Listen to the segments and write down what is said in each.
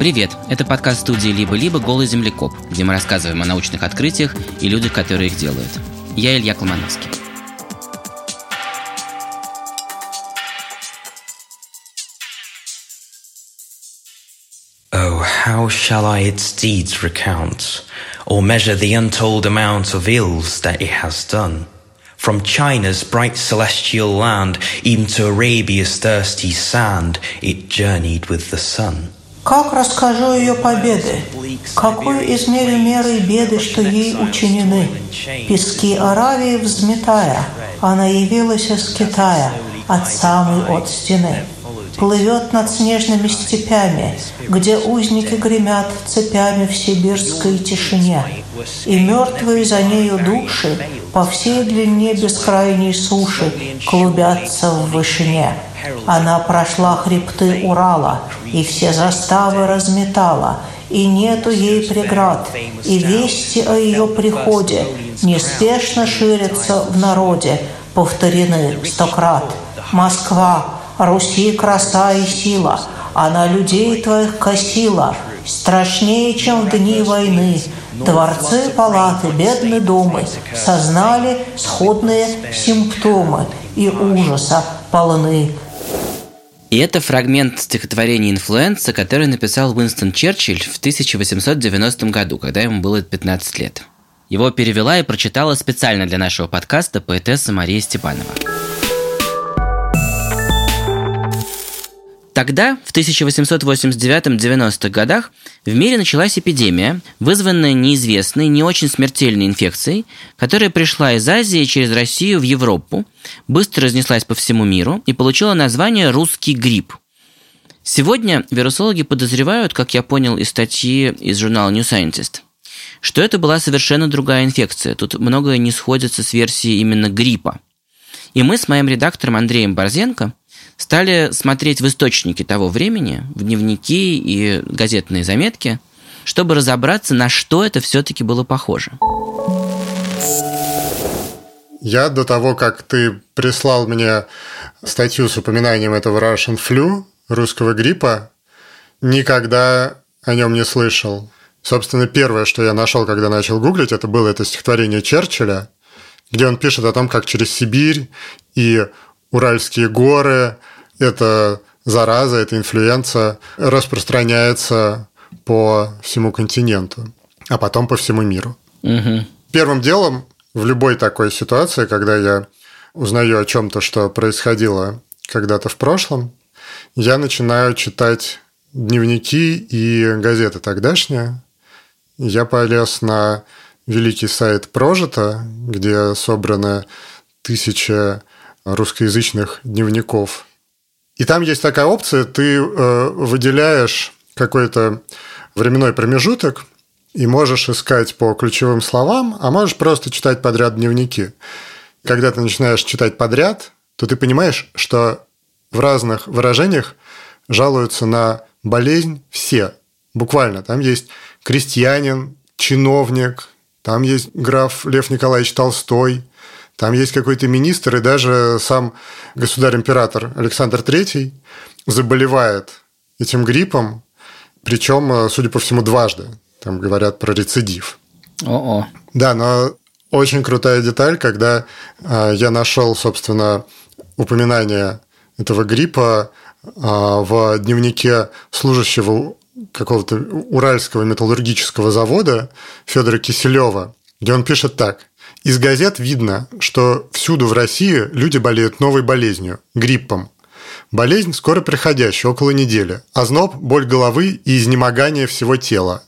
Привет! Это подкаст студии «Либо-либо. Голый землекоп», где мы рассказываем о научных открытиях и людях, которые их делают. Я Илья Колмановский. Oh, how shall I its deeds recount, or measure the untold amount of ills that it has done? From China's bright celestial land, even to Arabia's thirsty sand, it journeyed with the sun. Как расскажу ее победы? Какой измерю мерой беды, что ей учинены? Пески Аравии взметая, она явилась из Китая, от самой от стены. Плывет над снежными степями, где узники гремят цепями в сибирской тишине. И мертвые за нею души по всей длине бескрайней суши клубятся в вышине. Она прошла хребты Урала и все заставы разметала, и нету ей преград, и вести о ее приходе неспешно ширятся в народе, повторены сто крат. Москва, Руси краса и сила, она людей твоих косила, страшнее, чем в дни войны. Дворцы, палаты, бедные дома сознали сходные симптомы и ужаса полны и это фрагмент стихотворения «Инфлюенса», который написал Уинстон Черчилль в 1890 году, когда ему было 15 лет. Его перевела и прочитала специально для нашего подкаста поэтесса Мария Степанова. Тогда, в 1889-90-х годах, в мире началась эпидемия, вызванная неизвестной, не очень смертельной инфекцией, которая пришла из Азии через Россию в Европу, быстро разнеслась по всему миру и получила название «русский грипп». Сегодня вирусологи подозревают, как я понял из статьи из журнала New Scientist, что это была совершенно другая инфекция. Тут многое не сходится с версией именно гриппа. И мы с моим редактором Андреем Борзенко – стали смотреть в источники того времени, в дневники и газетные заметки, чтобы разобраться, на что это все-таки было похоже. Я до того, как ты прислал мне статью с упоминанием этого Russian flu, русского гриппа, никогда о нем не слышал. Собственно, первое, что я нашел, когда начал гуглить, это было это стихотворение Черчилля, где он пишет о том, как через Сибирь и Уральские горы эта зараза, эта инфлюенция распространяется по всему континенту, а потом по всему миру. Угу. Первым делом в любой такой ситуации, когда я узнаю о чем-то, что происходило когда-то в прошлом, я начинаю читать дневники и газеты тогдашние. Я полез на великий сайт Прожита, где собраны тысячи русскоязычных дневников. И там есть такая опция, ты э, выделяешь какой-то временной промежуток и можешь искать по ключевым словам, а можешь просто читать подряд дневники. Когда ты начинаешь читать подряд, то ты понимаешь, что в разных выражениях жалуются на болезнь все. Буквально. Там есть крестьянин, чиновник, там есть граф Лев Николаевич Толстой, там есть какой-то министр, и даже сам государь-император Александр III заболевает этим гриппом, причем, э, судя по всему, дважды. Там говорят про рецидив. О-о. Да, но очень крутая деталь, когда э, я нашел, собственно, упоминание этого гриппа э, в дневнике служащего какого-то уральского металлургического завода Федора Киселева, где он пишет так. Из газет видно, что всюду в России люди болеют новой болезнью – гриппом. Болезнь скоро приходящая, около недели. Озноб, боль головы и изнемогание всего тела.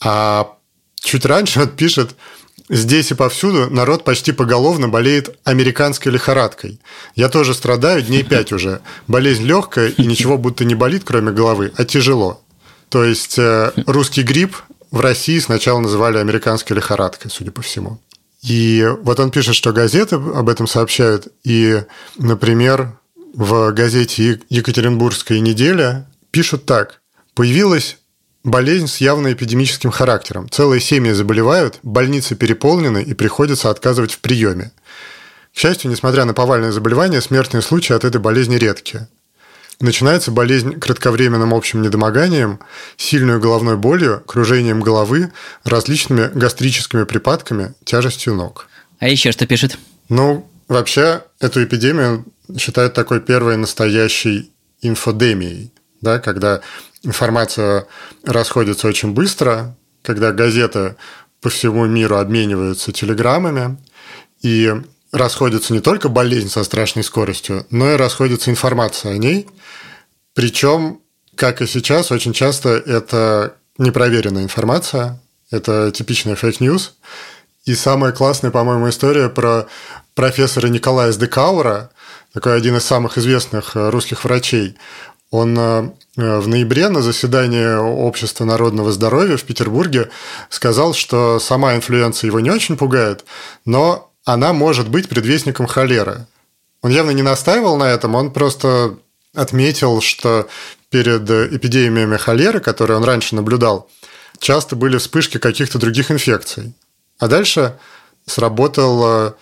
А чуть раньше он пишет, Здесь и повсюду народ почти поголовно болеет американской лихорадкой. Я тоже страдаю дней пять уже. Болезнь легкая и ничего будто не болит, кроме головы, а тяжело. То есть э, русский грипп в России сначала называли американской лихорадкой, судя по всему. И вот он пишет, что газеты об этом сообщают. И, например, в газете «Екатеринбургская неделя» пишут так. Появилась болезнь с явно эпидемическим характером. Целые семьи заболевают, больницы переполнены и приходится отказывать в приеме. К счастью, несмотря на повальное заболевание, смертные случаи от этой болезни редкие. Начинается болезнь кратковременным общим недомоганием, сильной головной болью, кружением головы, различными гастрическими припадками, тяжестью ног. А еще что пишет? Ну, вообще, эту эпидемию считают такой первой настоящей инфодемией, да, когда информация расходится очень быстро, когда газеты по всему миру обмениваются телеграммами, и расходится не только болезнь со страшной скоростью, но и расходится информация о ней. Причем, как и сейчас, очень часто это непроверенная информация, это типичная fake news. И самая классная, по-моему, история про профессора Николая Здекауэра, такой один из самых известных русских врачей. Он э, в ноябре на заседании Общества народного здоровья в Петербурге сказал, что сама инфлюенция его не очень пугает, но она может быть предвестником холеры. Он явно не настаивал на этом, он просто отметил, что перед эпидемиями холеры, которые он раньше наблюдал, часто были вспышки каких-то других инфекций. А дальше сработал э,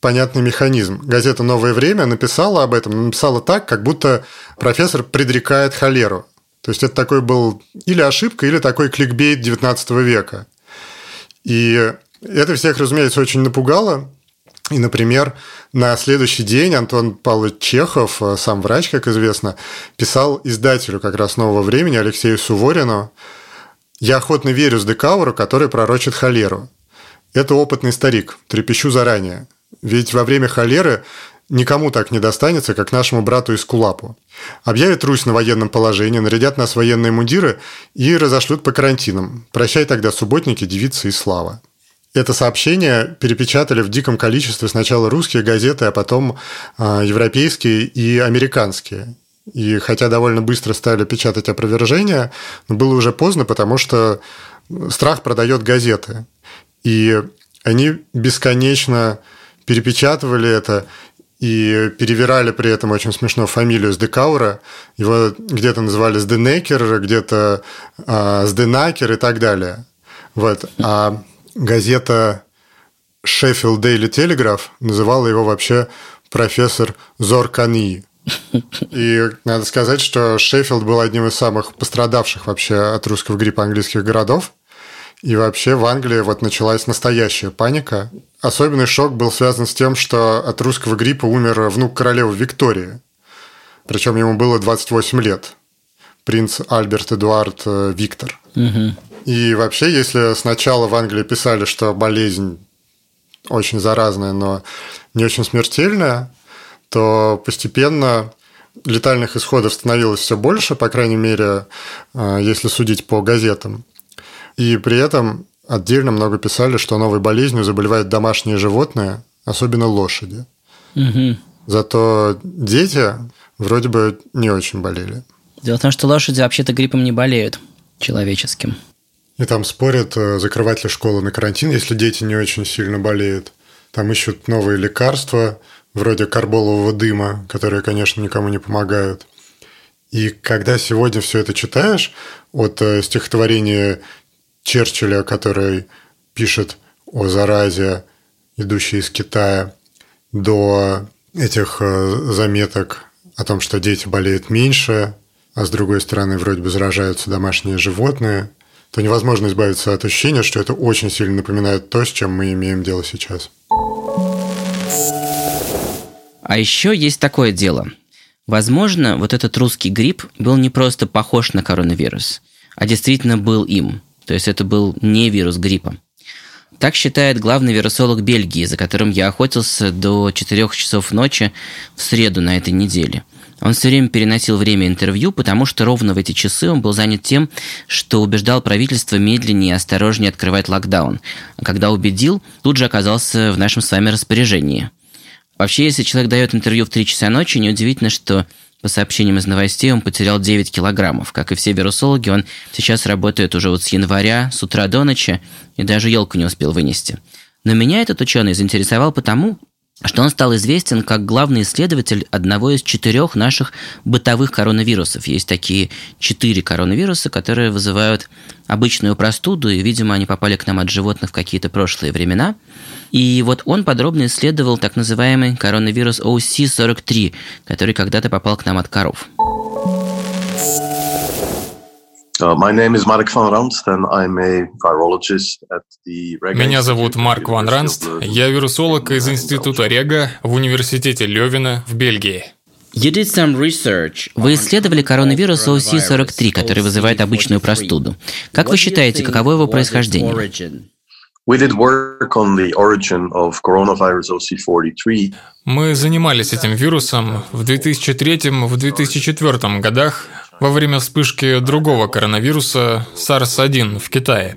понятный механизм. Газета «Новое время» написала об этом, написала так, как будто профессор предрекает холеру. То есть это такой был или ошибка, или такой кликбейт 19 века. И это всех, разумеется, очень напугало. И, например, на следующий день Антон Павлович Чехов, сам врач, как известно, писал издателю как раз «Нового времени» Алексею Суворину «Я охотно верю с Декауру, который пророчит холеру. Это опытный старик, трепещу заранее. Ведь во время холеры никому так не достанется, как нашему брату из Кулапу. Объявят Русь на военном положении, нарядят нас военные мундиры и разошлют по карантинам. Прощай тогда субботники, девицы и слава. Это сообщение перепечатали в диком количестве сначала русские газеты, а потом а, европейские и американские. И хотя довольно быстро стали печатать опровержения, было уже поздно, потому что страх продает газеты. И они бесконечно перепечатывали это и перевирали при этом очень смешно фамилию Сдекаура. Его где-то называли Сденекер, где-то а, Сденакер и так далее. Вот. А газета Sheffield Daily Telegraph называла его вообще профессор Зоркани. И надо сказать, что Шеффилд был одним из самых пострадавших вообще от русского гриппа английских городов. И вообще в Англии вот началась настоящая паника. Особенный шок был связан с тем, что от русского гриппа умер внук королевы Виктории. Причем ему было 28 лет. Принц Альберт Эдуард э, Виктор. Угу. И вообще, если сначала в Англии писали, что болезнь очень заразная, но не очень смертельная, то постепенно летальных исходов становилось все больше, по крайней мере, э, если судить по газетам. И при этом отдельно много писали, что новой болезнью заболевают домашние животные, особенно лошади. Угу. Зато дети вроде бы не очень болели. Дело в том, что лошади вообще-то гриппом не болеют человеческим. И там спорят, э, закрывать ли школу на карантин, если дети не очень сильно болеют. Там ищут новые лекарства, вроде карболового дыма, которые, конечно, никому не помогают. И когда сегодня все это читаешь, от э, стихотворения Черчилля, который пишет о заразе, идущей из Китая, до этих э, заметок о том, что дети болеют меньше, а с другой стороны вроде бы заражаются домашние животные, то невозможно избавиться от ощущения, что это очень сильно напоминает то, с чем мы имеем дело сейчас. А еще есть такое дело. Возможно, вот этот русский грипп был не просто похож на коронавирус, а действительно был им. То есть это был не вирус гриппа. Так считает главный вирусолог Бельгии, за которым я охотился до 4 часов ночи в среду на этой неделе. Он все время переносил время интервью, потому что ровно в эти часы он был занят тем, что убеждал правительство медленнее и осторожнее открывать локдаун. А когда убедил, тут же оказался в нашем с вами распоряжении. Вообще, если человек дает интервью в 3 часа ночи, неудивительно, что по сообщениям из новостей, он потерял 9 килограммов. Как и все вирусологи, он сейчас работает уже вот с января, с утра до ночи, и даже елку не успел вынести. Но меня этот ученый заинтересовал потому, что он стал известен как главный исследователь одного из четырех наших бытовых коронавирусов. Есть такие четыре коронавируса, которые вызывают обычную простуду, и, видимо, они попали к нам от животных в какие-то прошлые времена. И вот он подробно исследовал так называемый коронавирус OC-43, который когда-то попал к нам от коров. Меня зовут Марк Ван Ранст. Я вирусолог из Института Рега в Университете Левина в Бельгии. Вы исследовали коронавирус OC43, который вызывает обычную простуду. Как вы считаете, каково его происхождение? Мы занимались этим вирусом в 2003-2004 годах во время вспышки другого коронавируса SARS-1 в Китае.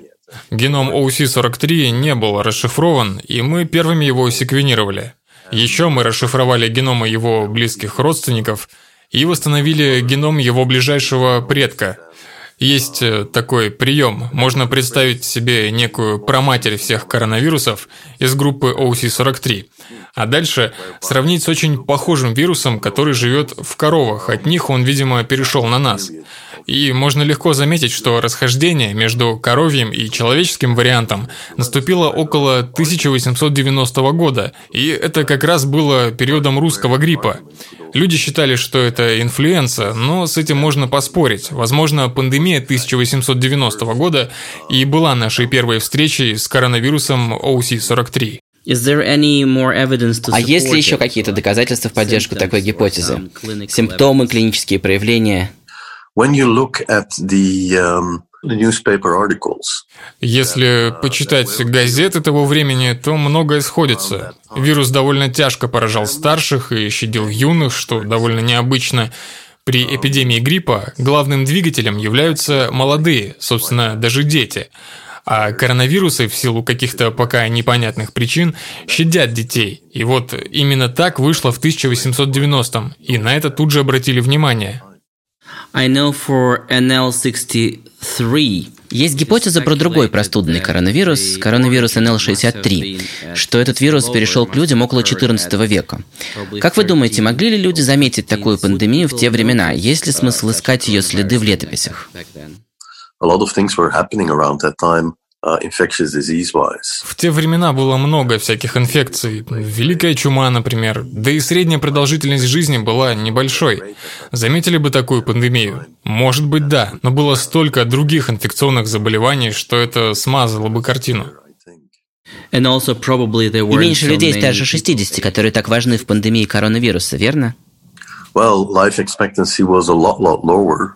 Геном OC43 не был расшифрован, и мы первыми его секвенировали. Еще мы расшифровали геномы его близких родственников и восстановили геном его ближайшего предка. Есть э, такой прием. Можно представить себе некую проматерь всех коронавирусов из группы OC43. А дальше сравнить с очень похожим вирусом, который живет в коровах. От них он, видимо, перешел на нас. И можно легко заметить, что расхождение между коровьим и человеческим вариантом наступило около 1890 года, и это как раз было периодом русского гриппа. Люди считали, что это инфлюенса, но с этим можно поспорить. Возможно, пандемия 1890 года и была нашей первой встречей с коронавирусом OC-43. А есть ли еще какие-то доказательства в поддержку такой гипотезы? Um, Симптомы, клинические проявления? When you look at the um, если почитать газеты того времени, то многое сходится. Вирус довольно тяжко поражал старших и щадил юных, что довольно необычно. При эпидемии гриппа главным двигателем являются молодые, собственно, даже дети. А коронавирусы в силу каких-то пока непонятных причин щадят детей. И вот именно так вышло в 1890-м, и на это тут же обратили внимание. I know for NL63 есть гипотеза про другой простудный коронавирус, коронавирус NL63, что этот вирус перешел к людям около XIV века. Как вы думаете, могли ли люди заметить такую пандемию в те времена? Есть ли смысл искать ее следы в летописях? A lot of things were happening around that time. Uh, в те времена было много всяких инфекций. Великая чума, например. Да и средняя продолжительность жизни была небольшой. Заметили бы такую пандемию? Может быть, да. Но было столько других инфекционных заболеваний, что это смазало бы картину. И меньше людей старше 60, которые так важны в пандемии коронавируса, верно?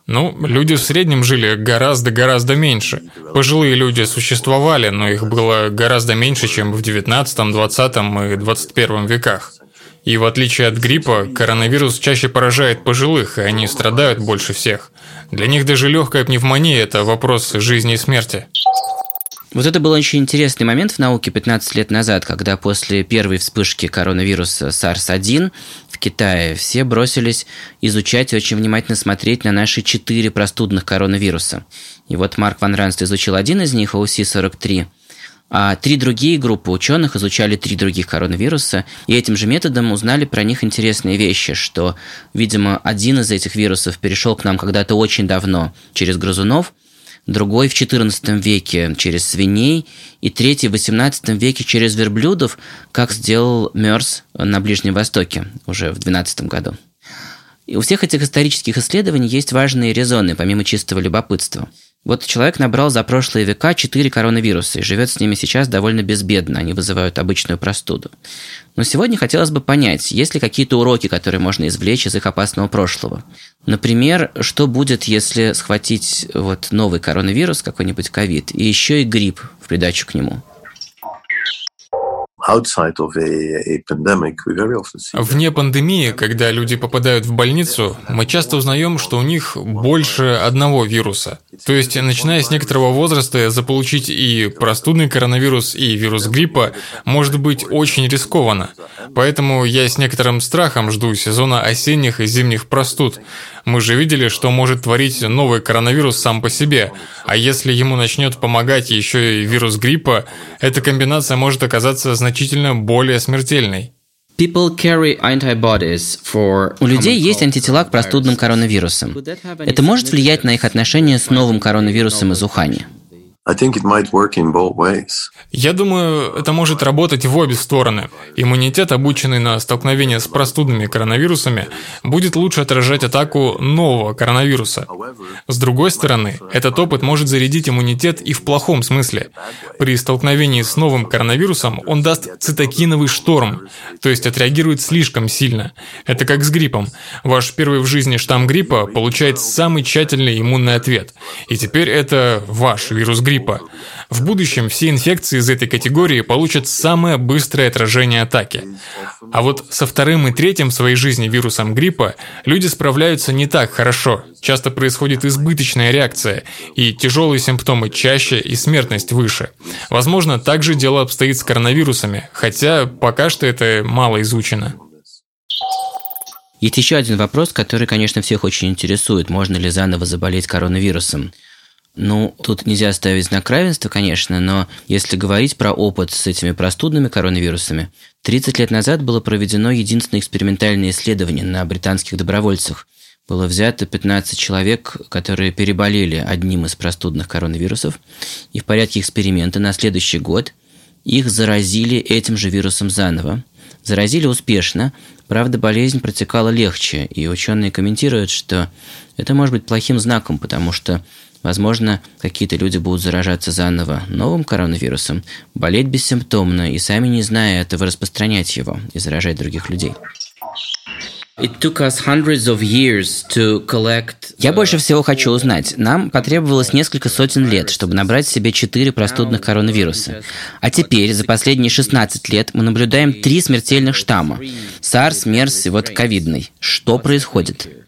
Ну, люди в среднем жили гораздо-гораздо меньше. Пожилые люди существовали, но их было гораздо меньше, чем в 19, 20 и 21 веках. И в отличие от гриппа, коронавирус чаще поражает пожилых, и они страдают больше всех. Для них даже легкая пневмония – это вопрос жизни и смерти. Вот это был очень интересный момент в науке 15 лет назад, когда после первой вспышки коронавируса SARS-1 в Китае все бросились изучать и очень внимательно смотреть на наши четыре простудных коронавируса. И вот Марк Ван Ранст изучил один из них, OC-43, а три другие группы ученых изучали три других коронавируса, и этим же методом узнали про них интересные вещи, что, видимо, один из этих вирусов перешел к нам когда-то очень давно через грызунов – другой в XIV веке через свиней и третий в XVIII веке через верблюдов, как сделал Мерс на Ближнем Востоке уже в XII году. И у всех этих исторических исследований есть важные резоны, помимо чистого любопытства – вот человек набрал за прошлые века 4 коронавируса и живет с ними сейчас довольно безбедно, они вызывают обычную простуду. Но сегодня хотелось бы понять, есть ли какие-то уроки, которые можно извлечь из их опасного прошлого. Например, что будет, если схватить вот новый коронавирус, какой-нибудь ковид, и еще и грипп в придачу к нему – Вне пандемии, когда люди попадают в больницу, мы часто узнаем, что у них больше одного вируса. То есть, начиная с некоторого возраста, заполучить и простудный коронавирус, и вирус гриппа может быть очень рискованно. Поэтому я с некоторым страхом жду сезона осенних и зимних простуд. Мы же видели, что может творить новый коронавирус сам по себе. А если ему начнет помогать еще и вирус гриппа, эта комбинация может оказаться значительно более смертельной. У людей есть антитела к простудным коронавирусам. Это может влиять на их отношения с новым коронавирусом из Ухани? Я думаю, это может работать в обе стороны. Иммунитет, обученный на столкновение с простудными коронавирусами, будет лучше отражать атаку нового коронавируса. С другой стороны, этот опыт может зарядить иммунитет и в плохом смысле. При столкновении с новым коронавирусом он даст цитокиновый шторм, то есть отреагирует слишком сильно. Это как с гриппом. Ваш первый в жизни штамм гриппа получает самый тщательный иммунный ответ. И теперь это ваш вирус гриппа гриппа. В будущем все инфекции из этой категории получат самое быстрое отражение атаки. А вот со вторым и третьим в своей жизни вирусом гриппа люди справляются не так хорошо. Часто происходит избыточная реакция, и тяжелые симптомы чаще, и смертность выше. Возможно, также дело обстоит с коронавирусами, хотя пока что это мало изучено. Есть еще один вопрос, который, конечно, всех очень интересует. Можно ли заново заболеть коронавирусом? Ну, тут нельзя ставить знак равенства, конечно, но если говорить про опыт с этими простудными коронавирусами, 30 лет назад было проведено единственное экспериментальное исследование на британских добровольцах. Было взято 15 человек, которые переболели одним из простудных коронавирусов, и в порядке эксперимента на следующий год их заразили этим же вирусом заново. Заразили успешно, правда, болезнь протекала легче, и ученые комментируют, что это может быть плохим знаком, потому что Возможно, какие-то люди будут заражаться заново новым коронавирусом, болеть бессимптомно и сами не зная этого распространять его и заражать других людей. Я больше всего хочу узнать. Нам потребовалось несколько сотен лет, чтобы набрать себе четыре простудных коронавируса. А теперь, за последние 16 лет, мы наблюдаем три смертельных штамма. SARS, MERS и вот ковидный. Что происходит?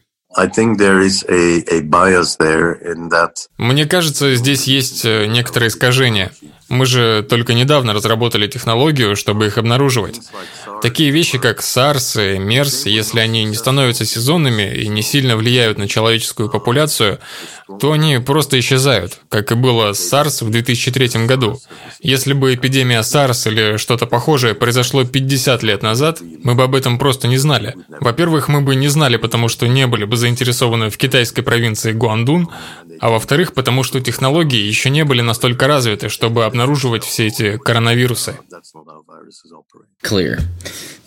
Мне кажется, здесь есть э, некоторые искажения. Мы же только недавно разработали технологию, чтобы их обнаруживать. Такие вещи, как SARS и MERS, если они не становятся сезонными и не сильно влияют на человеческую популяцию, то они просто исчезают, как и было с SARS в 2003 году. Если бы эпидемия SARS или что-то похожее произошло 50 лет назад, мы бы об этом просто не знали. Во-первых, мы бы не знали, потому что не были бы заинтересованы в китайской провинции Гуандун, а во-вторых, потому что технологии еще не были настолько развиты, чтобы обнаруживать все эти коронавирусы. Clear.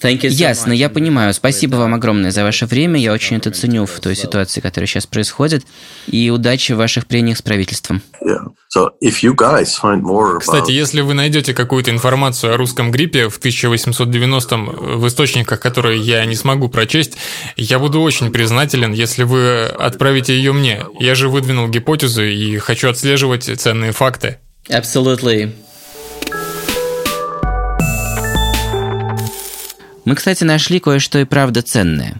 Ясно, я понимаю. Спасибо вам огромное за ваше время. Я очень это ценю в той ситуации, которая сейчас происходит. И удачи в ваших прениях с правительством. Кстати, если вы найдете какую-то информацию о русском гриппе в 1890-м в источниках, которые я не смогу прочесть, я буду очень признателен, если вы отправите ее мне. Я же выдвинул гипотезу и хочу отслеживать ценные факты. Absolutely. Мы, кстати, нашли кое-что и правда ценное.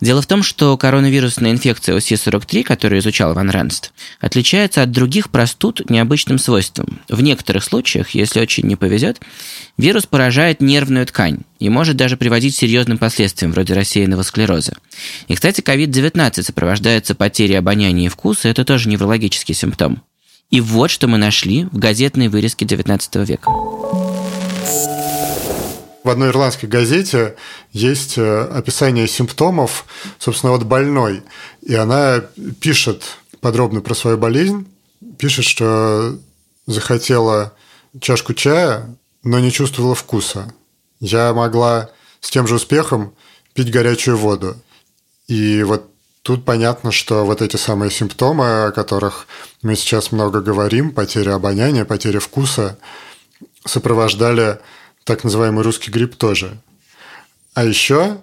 Дело в том, что коронавирусная инфекция ОСИ-43, которую изучал Ван Ранст, отличается от других простуд необычным свойством. В некоторых случаях, если очень не повезет, вирус поражает нервную ткань и может даже приводить к серьезным последствиям, вроде рассеянного склероза. И, кстати, COVID-19 сопровождается потерей обоняния и вкуса, это тоже неврологический симптом. И вот что мы нашли в газетной вырезке XIX века. В одной ирландской газете есть э, описание симптомов, собственно, вот больной. И она пишет подробно про свою болезнь, пишет, что захотела чашку чая, но не чувствовала вкуса. Я могла с тем же успехом пить горячую воду. И вот тут понятно, что вот эти самые симптомы, о которых мы сейчас много говорим, потеря обоняния, потеря вкуса, сопровождали так называемый русский грипп тоже. А еще,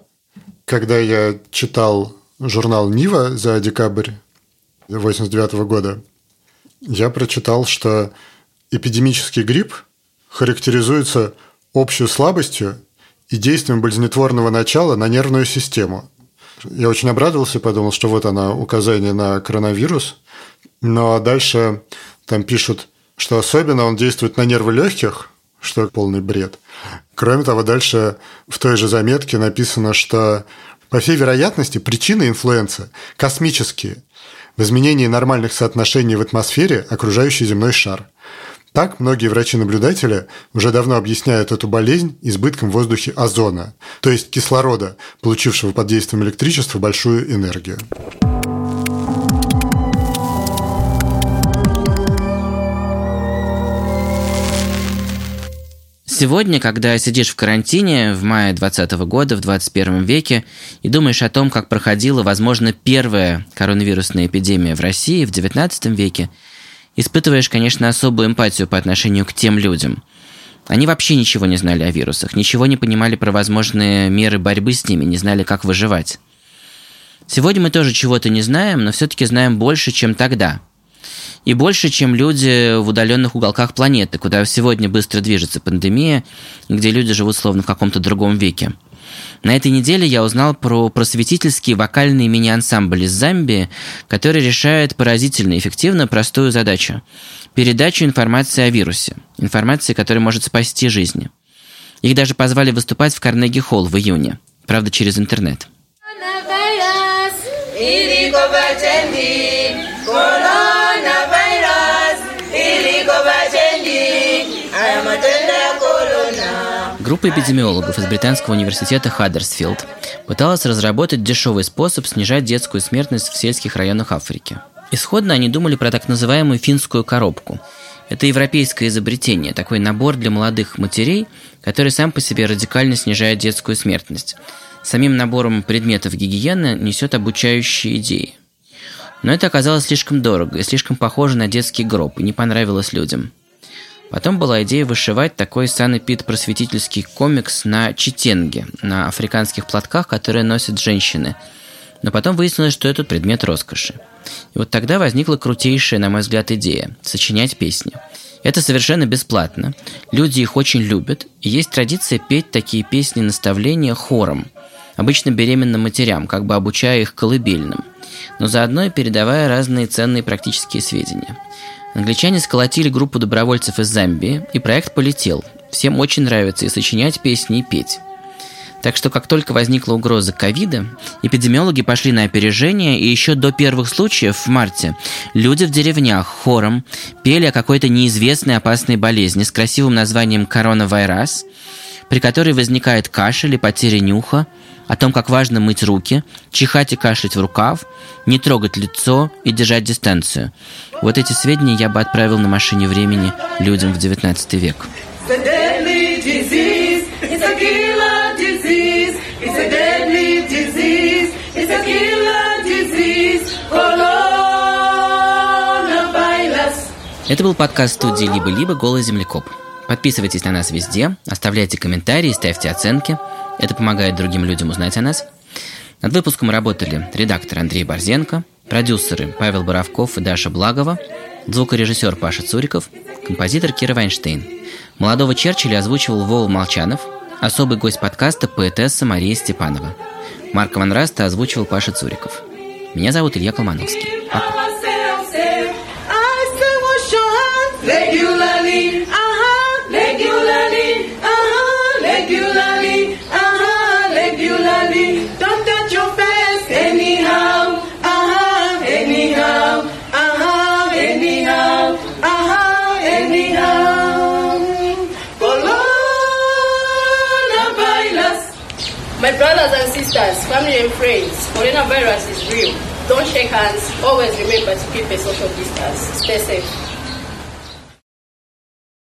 когда я читал журнал «Нива» за декабрь 1989 года, я прочитал, что эпидемический грипп характеризуется общей слабостью и действием болезнетворного начала на нервную систему. Я очень обрадовался, подумал, что вот она указание на коронавирус. Но дальше там пишут, что особенно он действует на нервы легких, что полный бред. Кроме того, дальше в той же заметке написано, что по всей вероятности причины инфлюенса космические в изменении нормальных соотношений в атмосфере окружающий земной шар. Так многие врачи-наблюдатели уже давно объясняют эту болезнь избытком в воздухе озона, то есть кислорода, получившего под действием электричества большую энергию. Сегодня, когда сидишь в карантине в мае 2020 года, в 21 веке, и думаешь о том, как проходила, возможно, первая коронавирусная эпидемия в России в 19 веке, испытываешь, конечно, особую эмпатию по отношению к тем людям. Они вообще ничего не знали о вирусах, ничего не понимали про возможные меры борьбы с ними, не знали, как выживать. Сегодня мы тоже чего-то не знаем, но все-таки знаем больше, чем тогда – и больше, чем люди в удаленных уголках планеты, куда сегодня быстро движется пандемия, где люди живут словно в каком-то другом веке. На этой неделе я узнал про просветительский вокальный мини-ансамбль из Замбии, который решает поразительно эффективно простую задачу – передачу информации о вирусе, информации, которая может спасти жизни. Их даже позвали выступать в Карнеги-холл в июне, правда, через интернет. Группа эпидемиологов из британского университета Хаддерсфилд пыталась разработать дешевый способ снижать детскую смертность в сельских районах Африки. Исходно они думали про так называемую финскую коробку. Это европейское изобретение, такой набор для молодых матерей, который сам по себе радикально снижает детскую смертность. Самим набором предметов гигиены несет обучающие идеи. Но это оказалось слишком дорого и слишком похоже на детский гроб, и не понравилось людям – Потом была идея вышивать такой санэпид просветительский комикс на читенге, на африканских платках, которые носят женщины. Но потом выяснилось, что это предмет роскоши. И вот тогда возникла крутейшая, на мой взгляд, идея – сочинять песни. Это совершенно бесплатно. Люди их очень любят. И есть традиция петь такие песни-наставления хором. Обычно беременным матерям, как бы обучая их колыбельным. Но заодно и передавая разные ценные практические сведения – Англичане сколотили группу добровольцев из Замбии, и проект полетел. Всем очень нравится и сочинять песни, и петь. Так что как только возникла угроза ковида, эпидемиологи пошли на опережение, и еще до первых случаев в марте люди в деревнях хором пели о какой-то неизвестной опасной болезни с красивым названием коронавирус, при которой возникает кашель и потеря нюха, о том, как важно мыть руки, чихать и кашлять в рукав, не трогать лицо и держать дистанцию. Вот эти сведения я бы отправил на машине времени людям в 19 век. Это был подкаст студии «Либо-либо. Голый землекоп». Подписывайтесь на нас везде, оставляйте комментарии, ставьте оценки – это помогает другим людям узнать о нас. Над выпуском работали редактор Андрей Борзенко, продюсеры Павел Боровков и Даша Благова, звукорежиссер Паша Цуриков, композитор Кира Вайнштейн. Молодого Черчилля озвучивал Вова Молчанов, особый гость подкаста поэтесса Мария Степанова. Марка Ван Ранста озвучивал Паша Цуриков. Меня зовут Илья Колмановский. Пока. My brothers and sisters, family and friends, coronavirus is real. Don't shake hands. Always remember to keep a social distance. Stay safe.